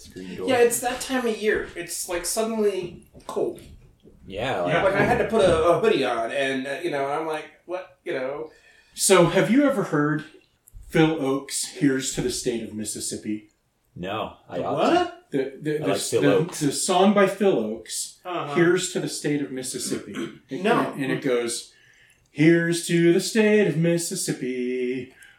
screen door. Yeah, it's that time of year. It's like suddenly cold. yeah. Like, Yeah. Like I had to put a, a hoodie on, and uh, you know, I'm like, what? You know, So, have you ever heard Phil Ochs' "Here's to the State of Mississippi"? No, I The ought to. what? The the, I the, like Phil the, Ochs. the song by Phil Ochs. Uh-huh. Here's to the state of Mississippi. It- No. and it goes, "Here's to the state of Mississippi."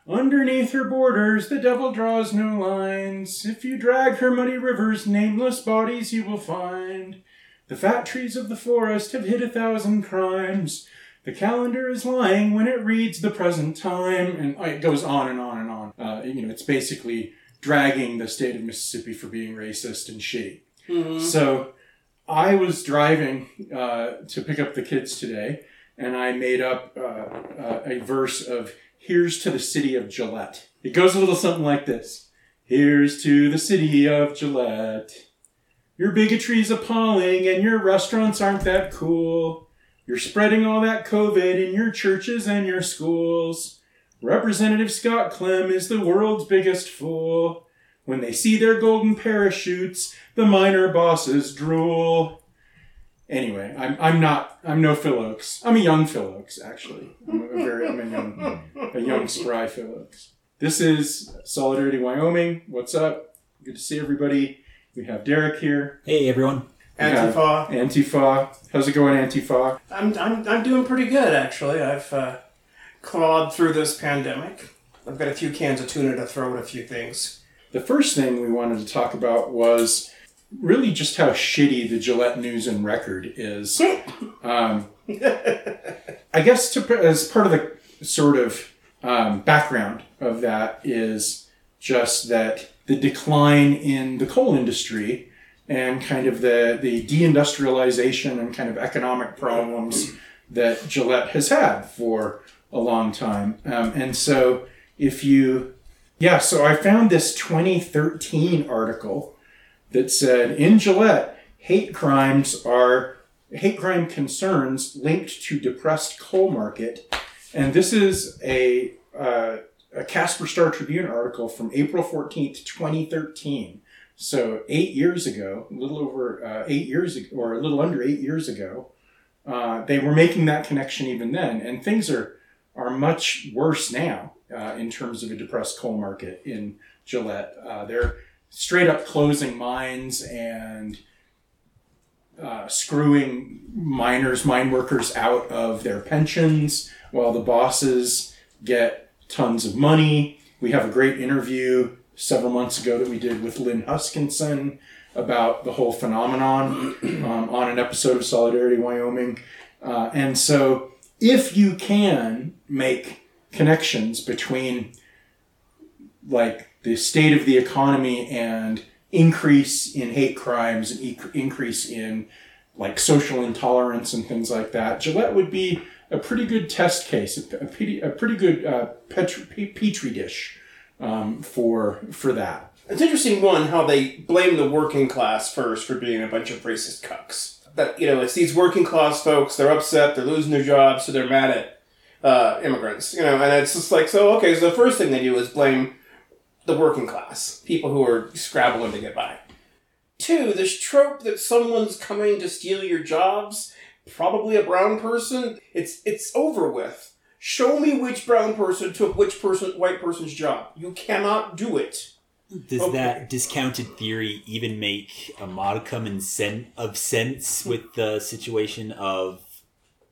Underneath her borders, the devil draws no lines. If you drag her muddy rivers, nameless bodies you will find. The fat trees of the forest have hid a thousand crimes. The calendar is lying when it reads the present time, and uh, it goes on and on and on. Uh, you know, it's basically dragging the state of Mississippi for being racist and shitty. Mhm. So, I was driving uh, to pick up the kids today, and I made up uh, uh, a verse of "Here's to the city of Gillette." It goes a little something like this: "Here's to the city of Gillette." Your bigotry's appalling, and your restaurants aren't that cool. You're spreading all that COVID in your churches and your schools. Representative Scott Clem is the world's biggest fool. When they see their golden parachutes, the minor bosses drool. Anyway, I'm, I'm not I'm no Phil Ochs. I'm a young Phil Ochs, actually. I'm a very I'm a young a young spry Phil Ochs. This is Solidarity Wyoming. What's up? Good to see everybody. We have Derek here. Hey everyone. Antifa. Antifa. How's it going, Antifa? I'm, I'm I'm doing pretty good actually. I've uh, clawed through this pandemic. I've got a few cans of tuna to throw at a few things. The first thing we wanted to talk about was really just how shitty the Gillette News and Record is. Um, I guess to, as part of the sort of um, background of that is just that the decline in the coal industry and kind of the, the deindustrialization and kind of economic problems that Gillette has had for a long time. Um, and so if you, yeah, so I found this 2013 article that said in Gillette, hate crimes are hate crime concerns linked to depressed coal market. And this is a, uh, a Casper Star Tribune article from April 14th, 2013. So eight years ago, a little over uh, eight years ago, or a little under eight years ago, uh, they were making that connection even then. And things are, are much worse now uh, in terms of a depressed coal market in Gillette. Uh, they're straight up closing mines and uh, screwing miners, mine workers out of their pensions while the bosses get tons of money. We have a great interview several months ago that we did with Lynn Huskinson about the whole phenomenon um, on an episode of Solidarity Wyoming. Uh, and so, if you can make connections between like the state of the economy and increase in hate crimes and increase in like social intolerance and things like that, Gillette would be a pretty good test case, a, a pretty, a pretty good uh, petri, petri dish um, for for that. It's interesting, one, how they blame the working class first for being a bunch of racist cucks. That you know, it's these working class folks. They're upset. They're losing their jobs, so they're mad at uh, immigrants. You know, and it's just like so. Okay, so the first thing they do is blame the working class, people who are scrabbling to get by. Two, this trope that someone's coming to steal your jobs, probably a brown person. It's it's over with. Show me which brown person took which person white person's job. You cannot do it. Does Okay. that discounted theory even make a modicum in sen- of sense with the situation of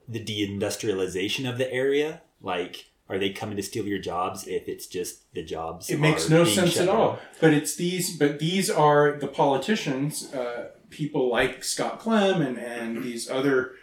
the deindustrialization of the area? Like, are they coming to steal your jobs if it's just the jobs? It makes no sense at all. But it's these. But these are the politicians, uh, people like Scott Clem and and these other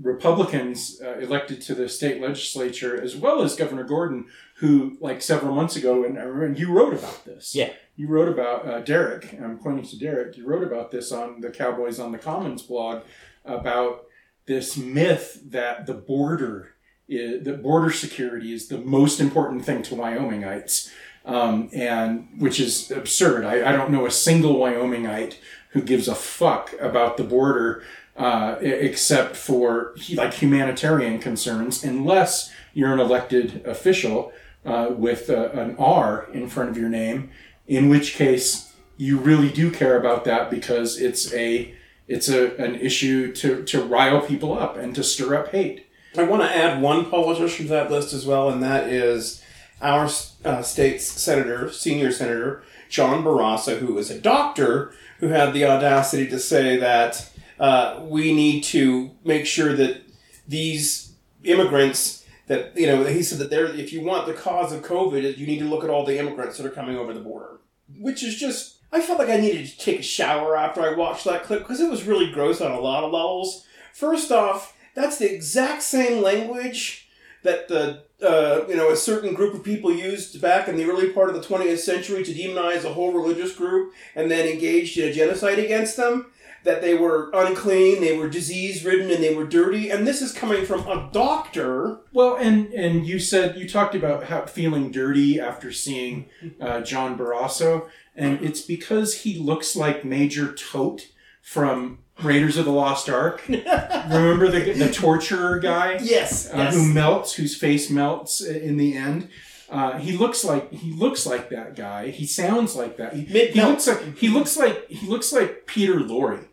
Republicans uh, elected to the state legislature, as well as Governor Gordon, who like several months ago, and, and you wrote about this. Yeah. You wrote about uh, Derek. I'm pointing to Derek. You wrote about this on the Cowboys on the Commons blog about this myth that the border is, the border security is the most important thing to Wyomingites, um, and which is absurd. I, I don't know a single Wyomingite who gives a fuck about the border uh, except for like humanitarian concerns, unless you're an elected official uh, with uh, an R in front of your name, in which case you really do care about that because it's a it's a an issue to to rile people up and to stir up hate. I want to add one politician to that list as well, and that is our uh, state's senator, senior senator John Barrasso, who is a doctor who had the audacity to say that uh, we need to make sure that these immigrants that you know he said that there if you want the cause of covid you need to look at all the immigrants that are coming over the border which is just i felt like i needed to take a shower after i watched that clip because it was really gross on a lot of levels. First off that's the exact same language that the uh, you know a certain group of people used back in the early part of the 20th century to demonize a whole religious group and then engaged in a genocide against them that they were unclean, they were disease ridden, and they were dirty. And this is coming from a doctor. Well, and and you said you talked about how feeling dirty after seeing uh, John Barrasso, and it's because he looks like Major Toht from Raiders of the Lost Ark. Remember the the torturer guy? Yes, uh, yes. who melts, whose face melts in the end. Uh, he looks like he looks like that guy. He sounds like that. He, Mid- he looks like he looks like he looks like Peter Lorre.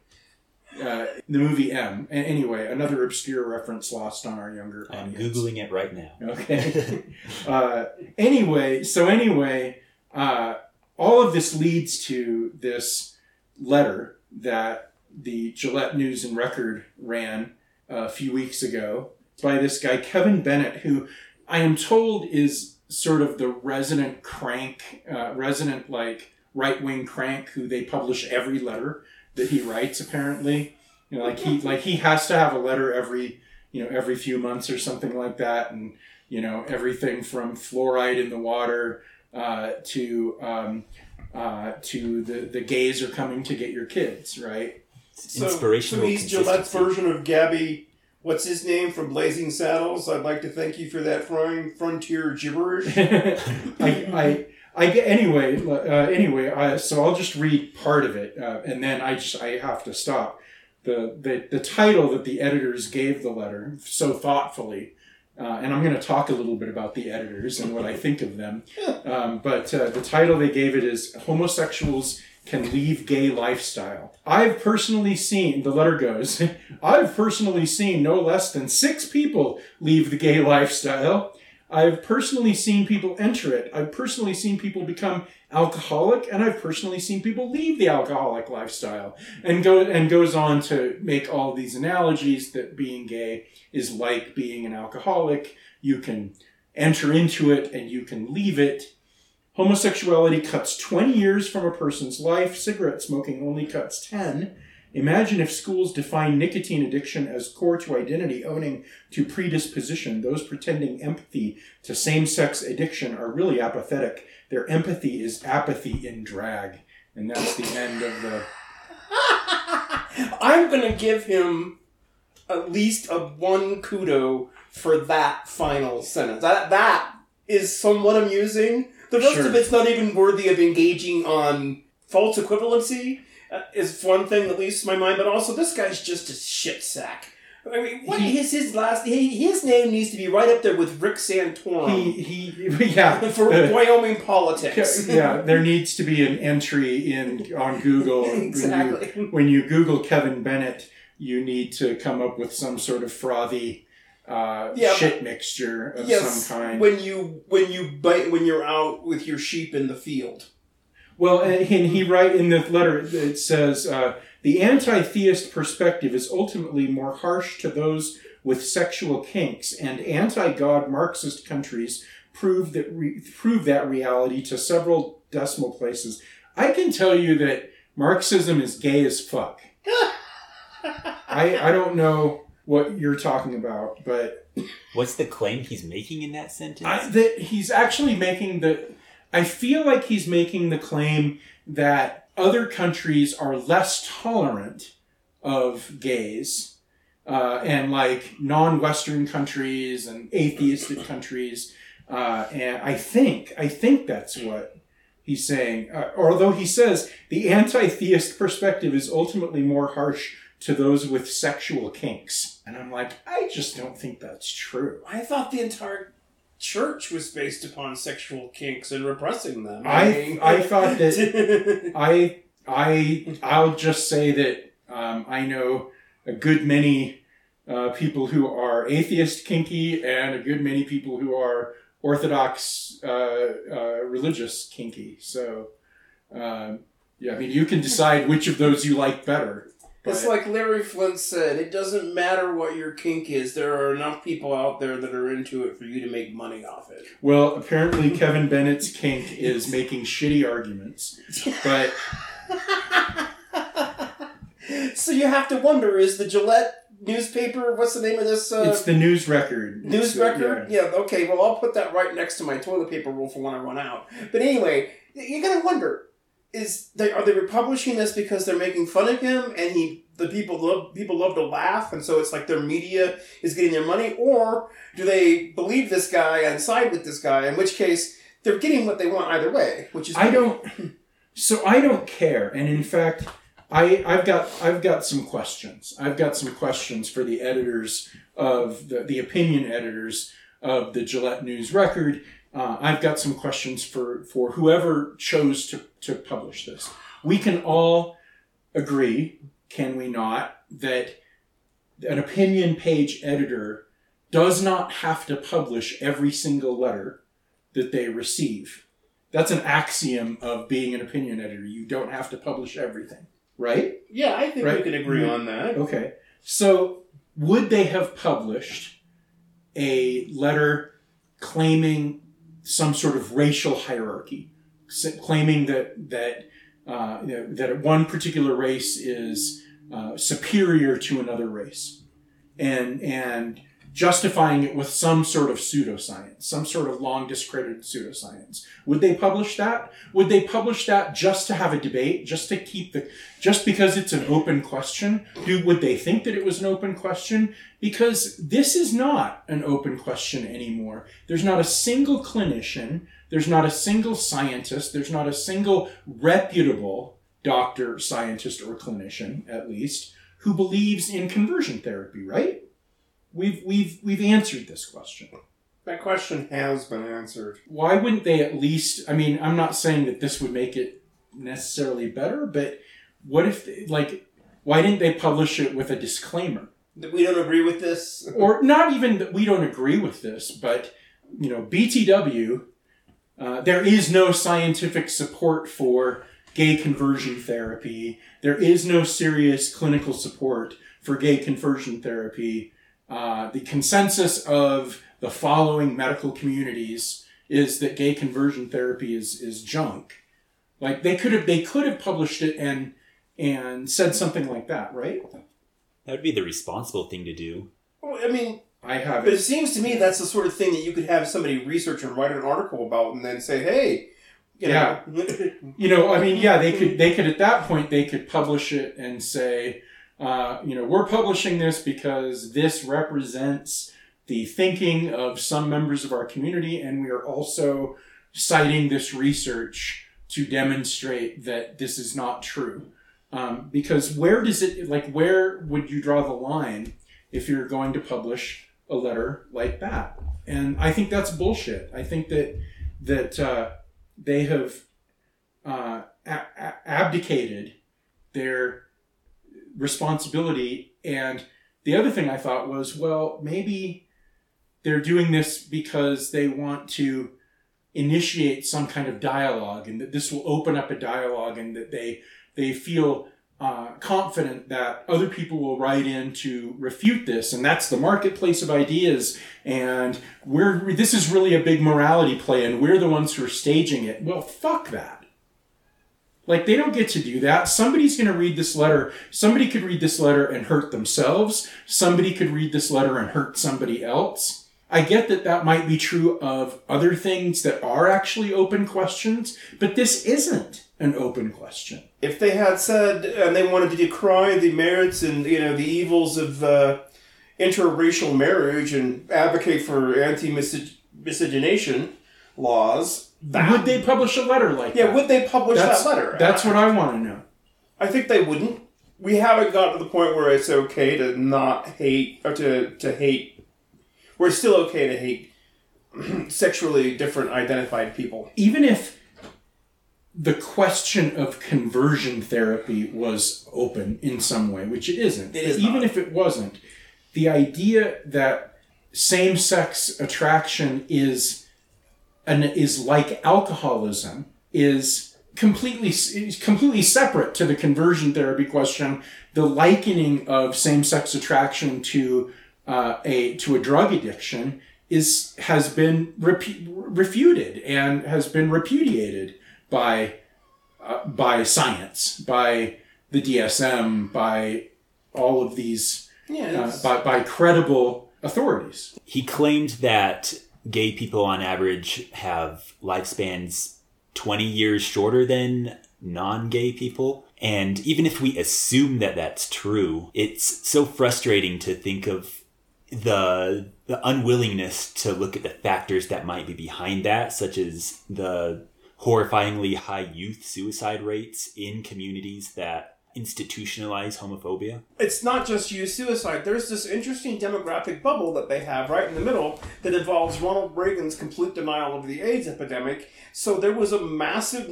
Uh, the movie M. Anyway, another obscure reference lost on our younger I'm audience. googling it right now. Okay. uh, anyway, so anyway, uh, all of this leads to this letter that the Gillette News and Record ran a few weeks ago by this guy, Kevin Bennett, who I am told is sort of the resident crank, uh, resident like right wing crank who they publish every letter that he writes apparently. You know, like he like he has to have a letter every you know every few months or something like that, and you know everything from fluoride in the water uh, to um, uh, to the the gays are coming to get your kids, right? It's inspirational. So, he's Gillette's version of Gabby. What's his name from Blazing Saddles? I'd like to thank you for that frying frontier gibberish. I, I, I get anyway. Uh, anyway, I, so I'll just read part of it, uh, and then I just I have to stop. The, the the title that the editors gave the letter so thoughtfully, uh, and I'm going to talk a little bit about the editors and what I think of them. Um, but uh, the title they gave it is "Homosexuals Can Leave Gay Lifestyle." I've personally seen the letter goes. I've personally seen no less than six people leave the gay lifestyle. I've personally seen people enter it. I've personally seen people become alcoholic, and I've personally seen people leave the alcoholic lifestyle. And go and goes on to make all these analogies that being gay is like being an alcoholic. You can enter into it and you can leave it. Homosexuality cuts 20 years from a person's life. Cigarette smoking only cuts 10. Imagine if schools define nicotine addiction as core to identity, owning to predisposition. Those pretending empathy to same sex addiction are really apathetic. Their empathy is apathy in drag. And that's the end of the. I'm gonna give him at least a one kudo for that final sentence. That that is somewhat amusing. The rest Sure. of it's not even worthy of engaging on false equivalency. Uh, is one thing that to my mind, but also this guy's just a shit sack. I mean, what He- is his last? He, his name needs to be right up there with Rick Santorum He, he, yeah. for uh, Wyoming politics. yeah, there needs to be an entry in on Google. When you- when you Google Kevin Bennett, you need to come up with some sort of frothy uh, Yeah, shit mixture of Yes, some kind. when you when you bite when you're out with your sheep in the field. well, and he, write in the letter it says uh, the anti-theist perspective is ultimately more harsh to those with sexual kinks, and anti-God Marxist countries prove that re- prove that reality to several decimal places. I can tell you that Marxism is gay as fuck. I I don't know what you're talking about, but What's the claim he's making in that sentence? I, that he's actually making the. I feel like he's making the claim that other countries are less tolerant of gays, uh, and like non-Western countries and atheistic countries, uh, and I think I think that's what he's saying. Uh, although he says the anti-theist perspective is ultimately more harsh to those with sexual kinks, and I'm like, I just don't think that's true. I thought the entire church was based upon sexual kinks and repressing them. I I thought that I I I'll just say that um, I know a good many uh, people who are atheist kinky and a good many people who are orthodox uh, uh, religious kinky. So um, yeah, I mean you can decide which of those you like better. It's like Larry Flynt said, it doesn't matter what your kink is, there are enough people out there that are into it for you to make money off it. Well, apparently Kevin Bennett's kink is making shitty arguments, but so you have to wonder is the Gillette newspaper, what's the name of this? Uh, it's the news record. News It's, record? Yeah. okay, well, I'll put that right next to my toilet paper roll for when I run out. But anyway, you gotta wonder is they are they republishing this because they're making fun of him and he the people love people love to laugh and so it's like their media is getting their money or do they believe this guy and side with this guy in which case they're getting what they want either way which is I don't. So I don't care, and in fact, I I've got I've got some questions. I've got some questions for the editors of the the opinion editors of the Gillette News Record. Uh, I've got some questions for for whoever chose to to publish this. We can all agree, can we not, that an opinion page editor does not have to publish every single letter that they receive. That's an axiom of being an opinion editor. You don't have to publish everything, right? yeah i think we Right. can agree on that Okay. So, would they have published a letter claiming some sort of racial hierarchy, claiming that that uh, that one particular race is uh, superior to another race, and and justifying it with some sort of pseudoscience, some sort of long discredited pseudoscience. Would they publish that? Would they publish that just to have a debate, just to keep the just because it's an open question do would they think that it was an open question because this is not an open question anymore there's not a single clinician there's not a single scientist there's not a single reputable doctor scientist or clinician at least who believes in conversion therapy right we've we've we've answered this question. That question has been answered. Why wouldn't they at least i mean i'm not saying that this would make it necessarily better but what if they, like why didn't they publish it with a disclaimer? That we don't agree with this? Or not even that we don't agree with this but you know btw uh, there is no scientific support for gay conversion therapy. There is no serious clinical support for gay conversion therapy uh, the consensus of the following medical communities is that gay conversion therapy is is junk. Like they could have they could have published it and and said something like that, right? That would be the responsible thing to do. well, i mean I have But it it. seems to me that's the sort of thing that you could have somebody research and write an article about, and then say, "Hey, you know, You know, I mean, yeah, they could they could at that point they could publish it and say, uh, you know, we're publishing this because this represents the thinking of some members of our community, and we are also citing this research to demonstrate that this is not true. Um, because where does it like where would you draw the line if you're going to publish a letter like that? And I think that's bullshit. I think that that uh, they have uh, a- a- abdicated their responsibility. And the other thing I thought was, well, maybe they're doing this because they want to initiate some kind of dialogue, and that this will open up a dialogue, and that they they feel uh, confident that other people will write in to refute this, and that's the marketplace of ideas. And we're this is really a big morality play, and we're the ones who are staging it. Well, fuck that. Like they don't get to do that. Somebody's going to read this letter. Somebody could read this letter and hurt themselves. Somebody could read this letter and hurt somebody else. I get that that might be true of other things that are actually open questions, but this isn't an open question. if they had said and they wanted to decry the merits and you know the evils of uh, interracial marriage and advocate for anti-miscegenation laws, that would they publish a letter like yeah, that? would they publish that's, that letter? That's what I want to know. I think they wouldn't. We haven't gotten to the point where it's okay to not hate or to to hate. We're still okay to hate sexually different identified people. even if the question of conversion therapy was open in some way, which it isn't, It is even not. if it wasn't, the idea that same-sex attraction is an is like alcoholism is completely is completely separate to the conversion therapy question. The likening of same-sex attraction to uh, a to a drug addiction is has been repu- refuted and has been repudiated by uh, by science, by the DSM, by all of these Yeah, uh, by by credible authorities. He claimed that gay people on average have lifespans 20 years shorter than non gay people. And even if we assume that that's true, it's so frustrating to think of the the unwillingness to look at the factors that might be behind that, such as the horrifyingly high youth suicide rates in communities that institutionalize homophobia. it's not just youth suicide. There's this interesting demographic bubble that they have right in the middle that involves Ronald Reagan's complete denial of the AIDS epidemic. So there was a massive.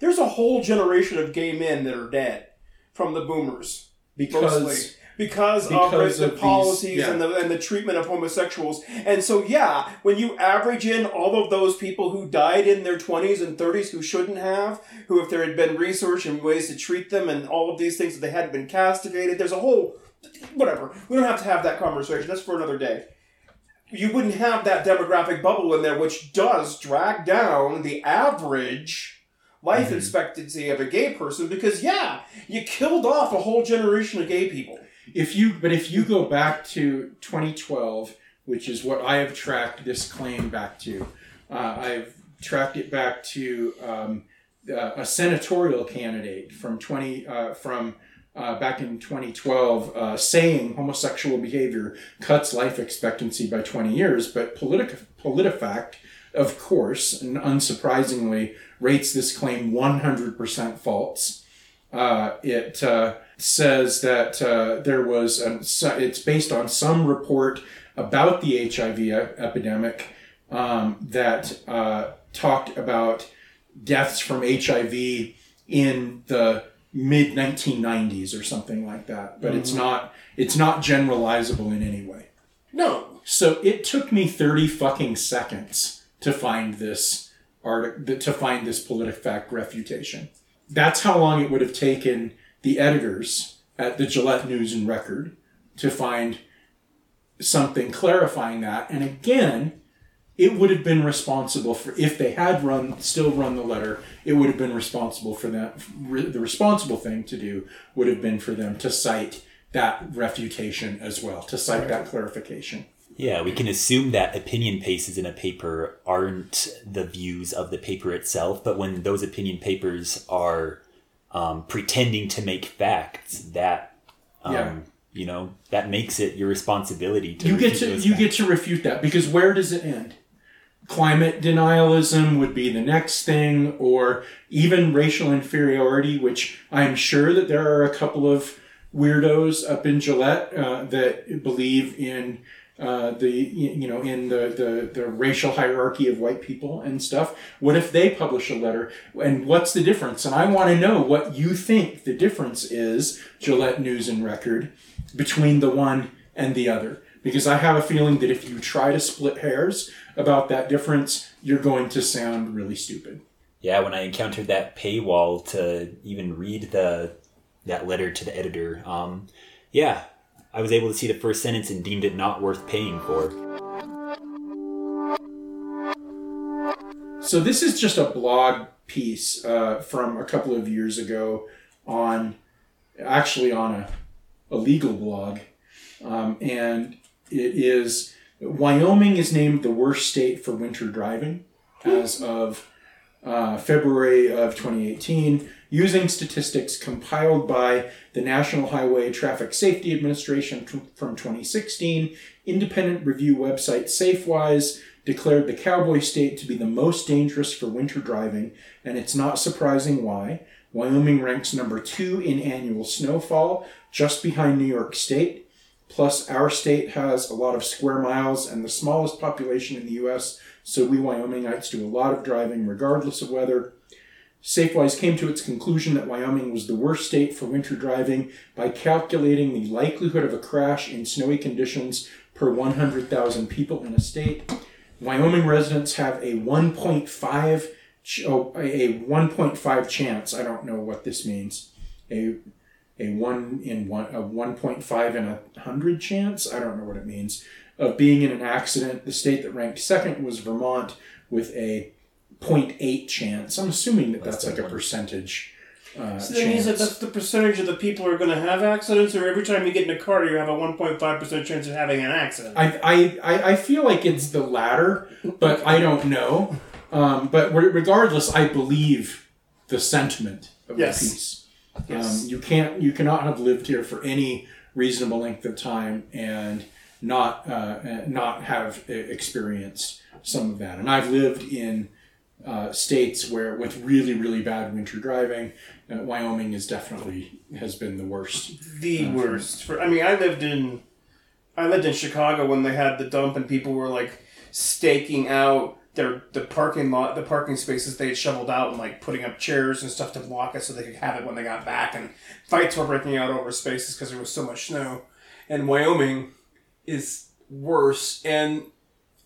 There's a whole generation of gay men that are dead from the boomers. Because- mostly. Because, because of the, of the these- policies yeah. and the and the treatment of homosexuals, and so yeah, when you average in all of those people who died in their twenties and thirties who shouldn't have, who if there had been research and ways to treat them and all of these things that they hadn't been castigated, there's a whole whatever. We don't have to have that conversation. That's for another day. You wouldn't have that demographic bubble in there, which does drag down the average life Mm-hmm. expectancy of a gay person because yeah, you killed off a whole generation of gay people. If you, but if you go back to 2012, which is what I have tracked this claim back to, uh, I've tracked it back to um, uh, a senatorial candidate from 20 uh, from uh, back in 2012 uh, saying homosexual behavior cuts life expectancy by 20 years, but PolitiFact, of course, and unsurprisingly, rates this claim 100% false. Uh, it says that uh, there was a, so- it's based on some report about the HIV epidemic um, that uh, talked about deaths from HIV in the mid 1990s or something like that. But it's not it's not generalizable in any way. No, So it took me 30 fucking seconds to find this article, to find this PolitiFact refutation. That's how long it would have taken the editors at the Gillette News and Record to find something clarifying that. And again, it would have been responsible for if they had run still run the letter it would have been responsible for that re- the responsible thing to do would have been for them to cite that refutation as well to cite that clarification Yeah, we can assume that opinion pieces in a paper aren't the views of the paper itself, but when those opinion papers are um, pretending to make facts, that um, Yeah. you know that makes it your responsibility to you get to you facts. get to refute that because where does it end climate denialism would be the next thing or even racial inferiority which i'm sure that there are a couple of weirdos up in gillette uh, that believe in uh, the you know in the, the the racial hierarchy of white people and stuff what if they publish a letter? And what's the difference? And i want to know what you think the difference is gillette news and record between the one and the other. Because I have a feeling that if you try to split hairs about that difference, you're going to sound really stupid. Yeah, when I encountered that paywall to even read the that letter to the editor, um, yeah, I was able to see the first sentence and deemed it not worth paying for. So this is just a blog piece uh, from a couple of years ago on, actually on a, a legal blog, um, and it is Wyoming is named the worst state for winter driving as of uh, February of 2018, using statistics compiled by the National Highway Traffic Safety Administration from 2016. Independent review website SafeWise declared the Cowboy State to be the most dangerous for winter driving, and it's not surprising why. Wyoming ranks number two in annual snowfall, just behind New York State. Plus, our state has a lot of square miles and the smallest population in the U.S., so we Wyomingites do a lot of driving regardless of weather. Safewise came to its conclusion that Wyoming was the worst state for winter driving by calculating the likelihood of a crash in snowy conditions per 100,000 people in a state. Wyoming residents have a 1.5 ch- oh, a 1.5 chance. I don't know what this means. A a one in one a 1.5 in a hundred chance. I don't know what it means of being in an accident. The state that ranked second was Vermont with a 0.8 chance. I'm assuming that Less that's than like a percentage. Uh, So that means that that's the percentage of the people who are going to have accidents, or every time you get in a car, you have a 1.5% chance of having an accident. I, I, I I feel like it's the latter, but I don't know. Um, but regardless, I believe the sentiment of Yes. the piece. Yes. Um, you can't, you cannot have lived here for any reasonable length of time and not, uh, uh, not have uh, experienced some of that. And I've lived in uh, states where, with really, really bad winter driving, uh, Wyoming is definitely has been the worst. the worst. For I mean, I lived in I lived in Chicago when they had the dump and people were like staking out their the parking lot, the parking spaces they had shoveled out and like putting up chairs and stuff to block it so they could have it when they got back. And fights were breaking out over spaces because there was so much snow. And Wyoming is worse. And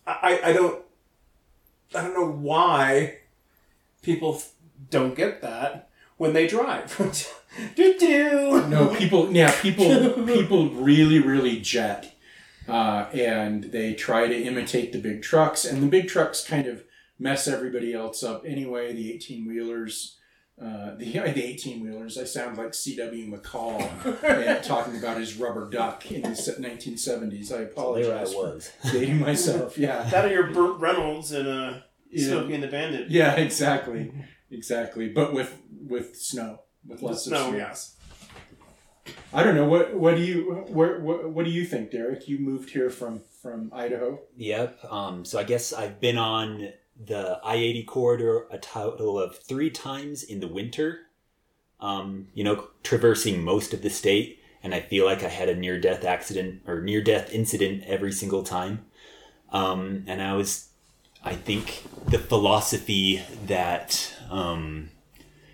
I I don't I don't know why people don't get that when they drive. do do. No, people. Yeah, people. People really, really jet, uh, and they try to imitate the big trucks, and the big trucks kind of mess everybody else up anyway. The eighteen wheelers. Uh, the the eighteen wheelers. I sound like C.W. McCall talking about his rubber duck in the nineteen seventies. I There I apologize for was. dating myself. Yeah, That are your Burt Reynolds and uh, Yeah. Smokey and the Bandit. yeah, exactly, exactly. But with with snow, with lots of No, snow. yes. I don't know what what do you where what, what do you think, Derek? You moved here from from Idaho. Yep. Um, so I guess I've been on the I 80 corridor a total of three times in the winter, um, you know, traversing most of the state. And I feel like I had a near death accident or near death incident every single time. Um, and I was, I think, the philosophy that um,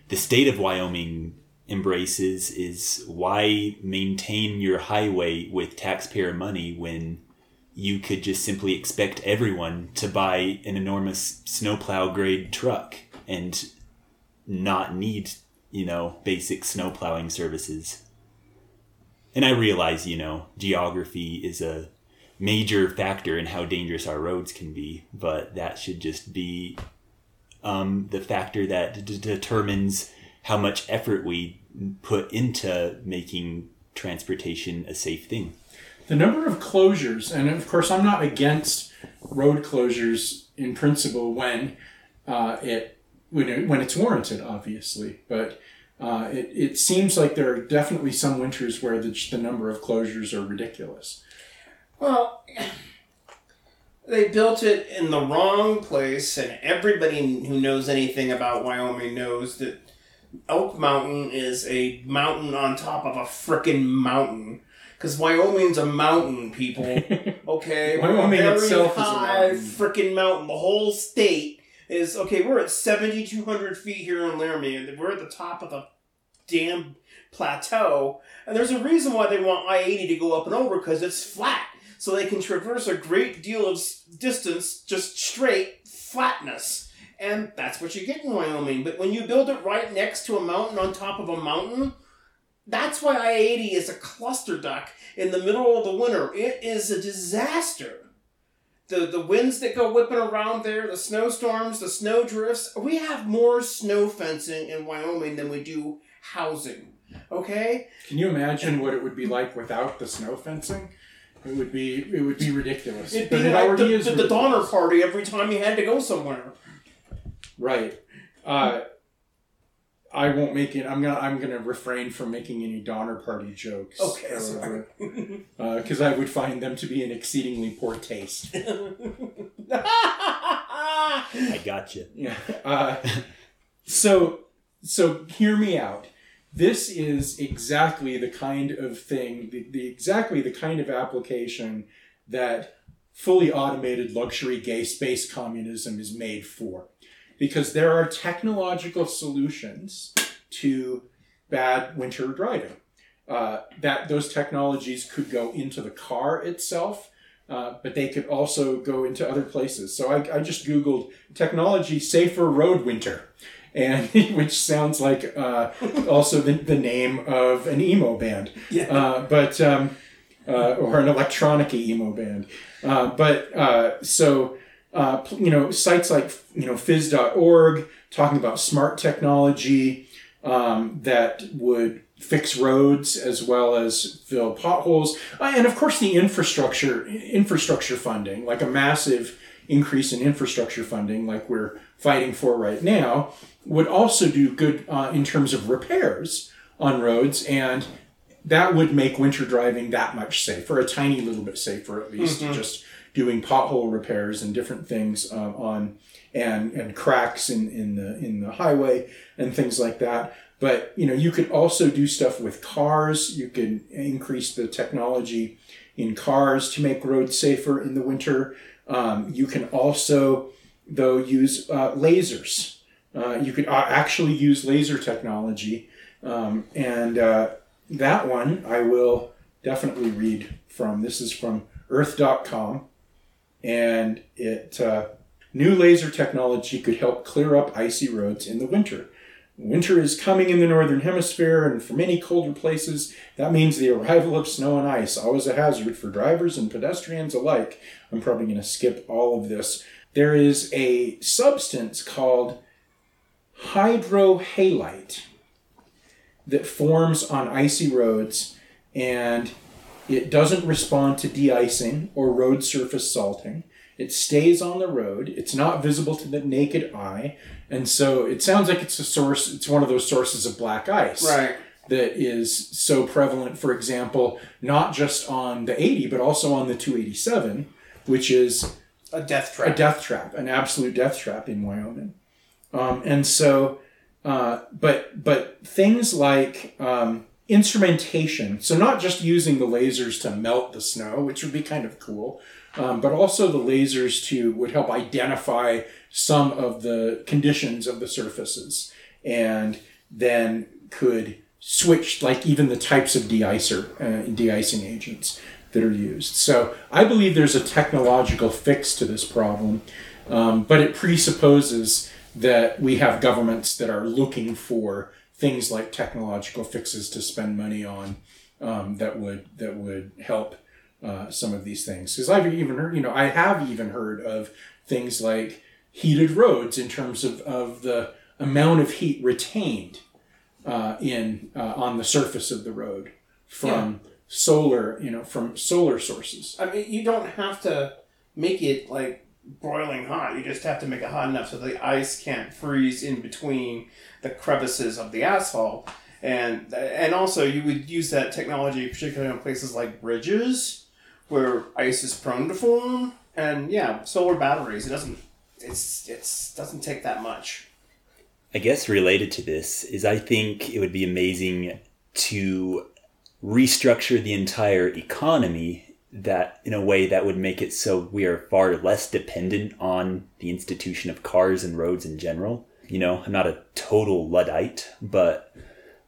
the state of Wyoming embraces is why maintain your highway with taxpayer money when you could just simply expect everyone to buy an enormous snowplow grade truck and not need, you know, basic snowplowing services. And I realize, you know, geography is a major factor in how dangerous our roads can be, but that should just be um, the factor that d- determines how much effort we put into making transportation a safe thing. The number of closures, and of course, I'm not against road closures in principle when uh, it when it, when it's warranted, obviously. But uh, it it seems like there are definitely some winters where the the number of closures are ridiculous. Well, they built it in the wrong place, and everybody who knows anything about Wyoming knows that Elk Mountain is a mountain on top of a frickin' mountain. Because Wyoming's a mountain, people. Okay, Wyoming very itself is a high mountain. frickin' mountain. The whole state is okay. We're at seventy two hundred feet here in Laramie, and we're at the top of the damn plateau. And there's a reason why they want I eighty to go up and over because it's flat, so they can traverse a great deal of distance just straight flatness. And that's what you get in Wyoming. But when you build it right next to a mountain on top of a mountain, that's why I 80 is a cluster duck in the middle of the winter. It is a disaster. The, the winds that go whipping around there, the snowstorms, the snow drifts. We have more snow fencing in Wyoming than we do housing. Okay? Can you imagine what it would be like without the snow fencing? It would be it would be ridiculous. It'd But be it like already the, is the, the. Donner Party every time you had to go somewhere. Right. Uh, I won't make it. I'm gonna. I'm gonna refrain from making any Donner Party jokes. Okay. Because I would find them to be in exceedingly poor taste. I gotcha. Yeah. Uh, so, so hear me out. this is exactly the kind of thing, the, the exactly the kind of application that fully automated luxury gay space communism is made for. Because there are technological solutions to bad winter driving. Uh, that those technologies could go into the car itself, uh, but they could also go into other places. So I, I just googled technology safer road winter, and which sounds like uh, also the, the name of an emo band. Yeah. Uh, but um, uh, or an electronic emo band. Uh, but uh, so uh, you know sites like you know phys.org talking about smart technology um, that would fix roads as well as fill potholes. Uh, and of course the infrastructure infrastructure funding like a massive increase in infrastructure funding like we're fighting for right now would also do good uh, in terms of repairs on roads and that would make winter driving that much safer a tiny little bit safer at least just doing pothole repairs and different things uh, on and and cracks in in the in the highway and things like that. But you know you could also do stuff with cars. You could increase the technology in cars to make roads safer in the winter. Um, you can also though use uh, lasers. Uh, you could uh, actually use laser technology. Um, and uh, that one I will definitely read from. This is from earth.com. And it uh, new laser technology could help clear up icy roads in the winter. Winter is coming in the northern hemisphere, and for many colder places, that means the arrival of snow and ice, always a hazard for drivers and pedestrians alike. I'm probably going to skip all of this. There is a substance called hydrohalite that forms on icy roads and it doesn't respond to de-icing or road surface salting. It stays on the road. It's not visible to the naked eye. And so it sounds like it's a source, it's one of those sources of black ice Right. that is so prevalent, for example, not just on the 80, but also on the 287, which is A death trap, a death trap, an absolute death trap in Wyoming. Um, and so, uh, but but things like um, instrumentation, so not just using the lasers to melt the snow, which would be kind of cool, um, but also the lasers to would help identify some of the conditions of the surfaces, and then could switch like even the types of de-icer, uh, de-icing agents that are used. So I believe there's a technological fix to this problem, um, but it presupposes that we have governments that are looking for things like technological fixes to spend money on um, that would that would help uh, some of these things. Because I've even heard, you know, I have even heard of things like heated roads in terms of, of the amount of heat retained uh, in uh, on the surface of the road from solar, you know, from solar sources. I mean, you don't have to make it like broiling hot. You just have to make it hot enough so the ice can't freeze in between the crevices of the asphalt. And and also, you would use that technology particularly on places like bridges where ice is prone to form. And yeah, solar batteries. It doesn't. It's it's doesn't take that much. I guess related to this is I think it would be amazing to restructure the entire economy that in a way that would make it so we are far less dependent on the institution of cars and roads in general. You know, I'm not a total luddite, but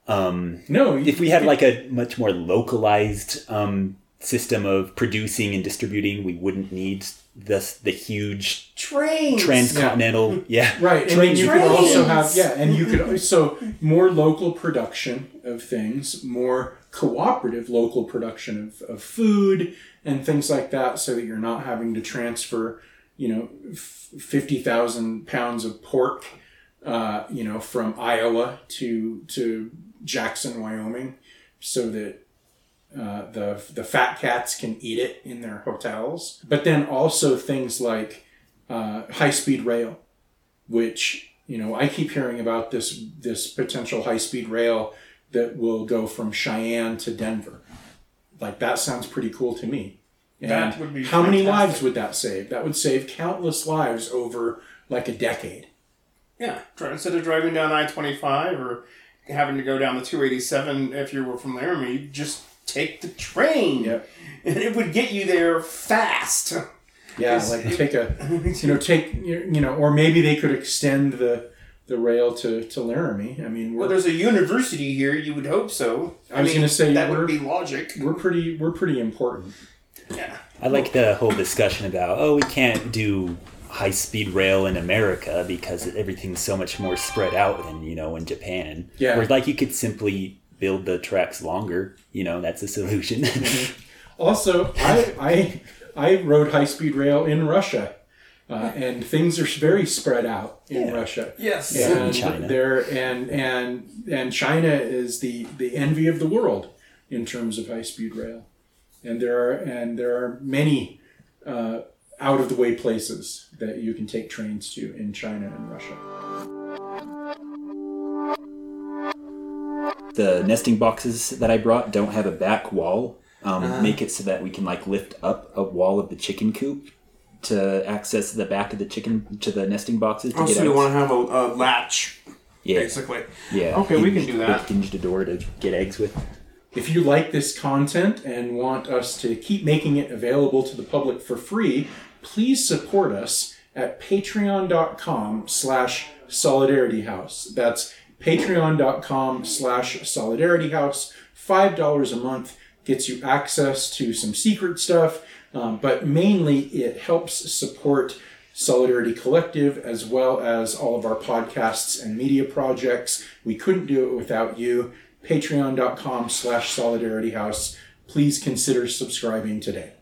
um, No, you- if we had like a much more localized um, system of producing and distributing, we wouldn't need this the huge Trains. transcontinental yeah, Right, and then trains. you could also have yeah, and you could so more local production of things, more cooperative local production of, of food and things like that, so that you're not having to transfer, you know, f- fifty thousand pounds of pork, uh, you know, from Iowa to to Jackson, Wyoming, so that uh, the the fat cats can eat it in their hotels. But then also things like uh, high speed rail which you know I keep hearing about this this potential high speed rail that will go from Cheyenne to Denver. Like that sounds pretty cool to me. And That would be how many lives would that save? That would save countless lives over like a decade. Yeah, instead of driving down I twenty five or having to go down the 287 if you were from Laramie. Just take the train, Yep. and it would get you there fast. Yeah, like take a, you know, take you know, or maybe they could extend the the rail to to Laramie. I mean, Well, we're there's a university here. You would hope so. I was gonna say, that would be logic. we're pretty we're pretty important. Yeah. I like the whole discussion about oh we can't do high speed rail in America because everything's so much more spread out than you know in Japan. Yeah. Where like you could simply build the tracks longer. You know that's a solution. Also, I I I rode high speed rail in Russia, uh, and things are very spread out in Yeah. Russia. Yes. and China. there and and and China is the the envy of the world in terms of high speed rail, and there are and there are many uh, out of the way places that you can take trains to in China and Russia. the nesting boxes that I brought don't have a back wall. Um, Uh-huh. Make it so that we can like lift up a wall of the chicken coop to access the back of the chicken to the nesting boxes to get Also, out. you want to have a, a latch, yeah, basically. yeah. Okay, we can do that. Hinge the door to get eggs with. If you like this content and want us to keep making it available to the public for free, please support us at patreon.com slash solidarityhouse. That's patreon.com slash solidarityhouse. $5 a month gets you access to some secret stuff, um, but mainly it helps support Solidarity Collective as well as all of our podcasts and media projects. We couldn't do it without you. Patreon.com slash solidarityhouse. Please consider subscribing today.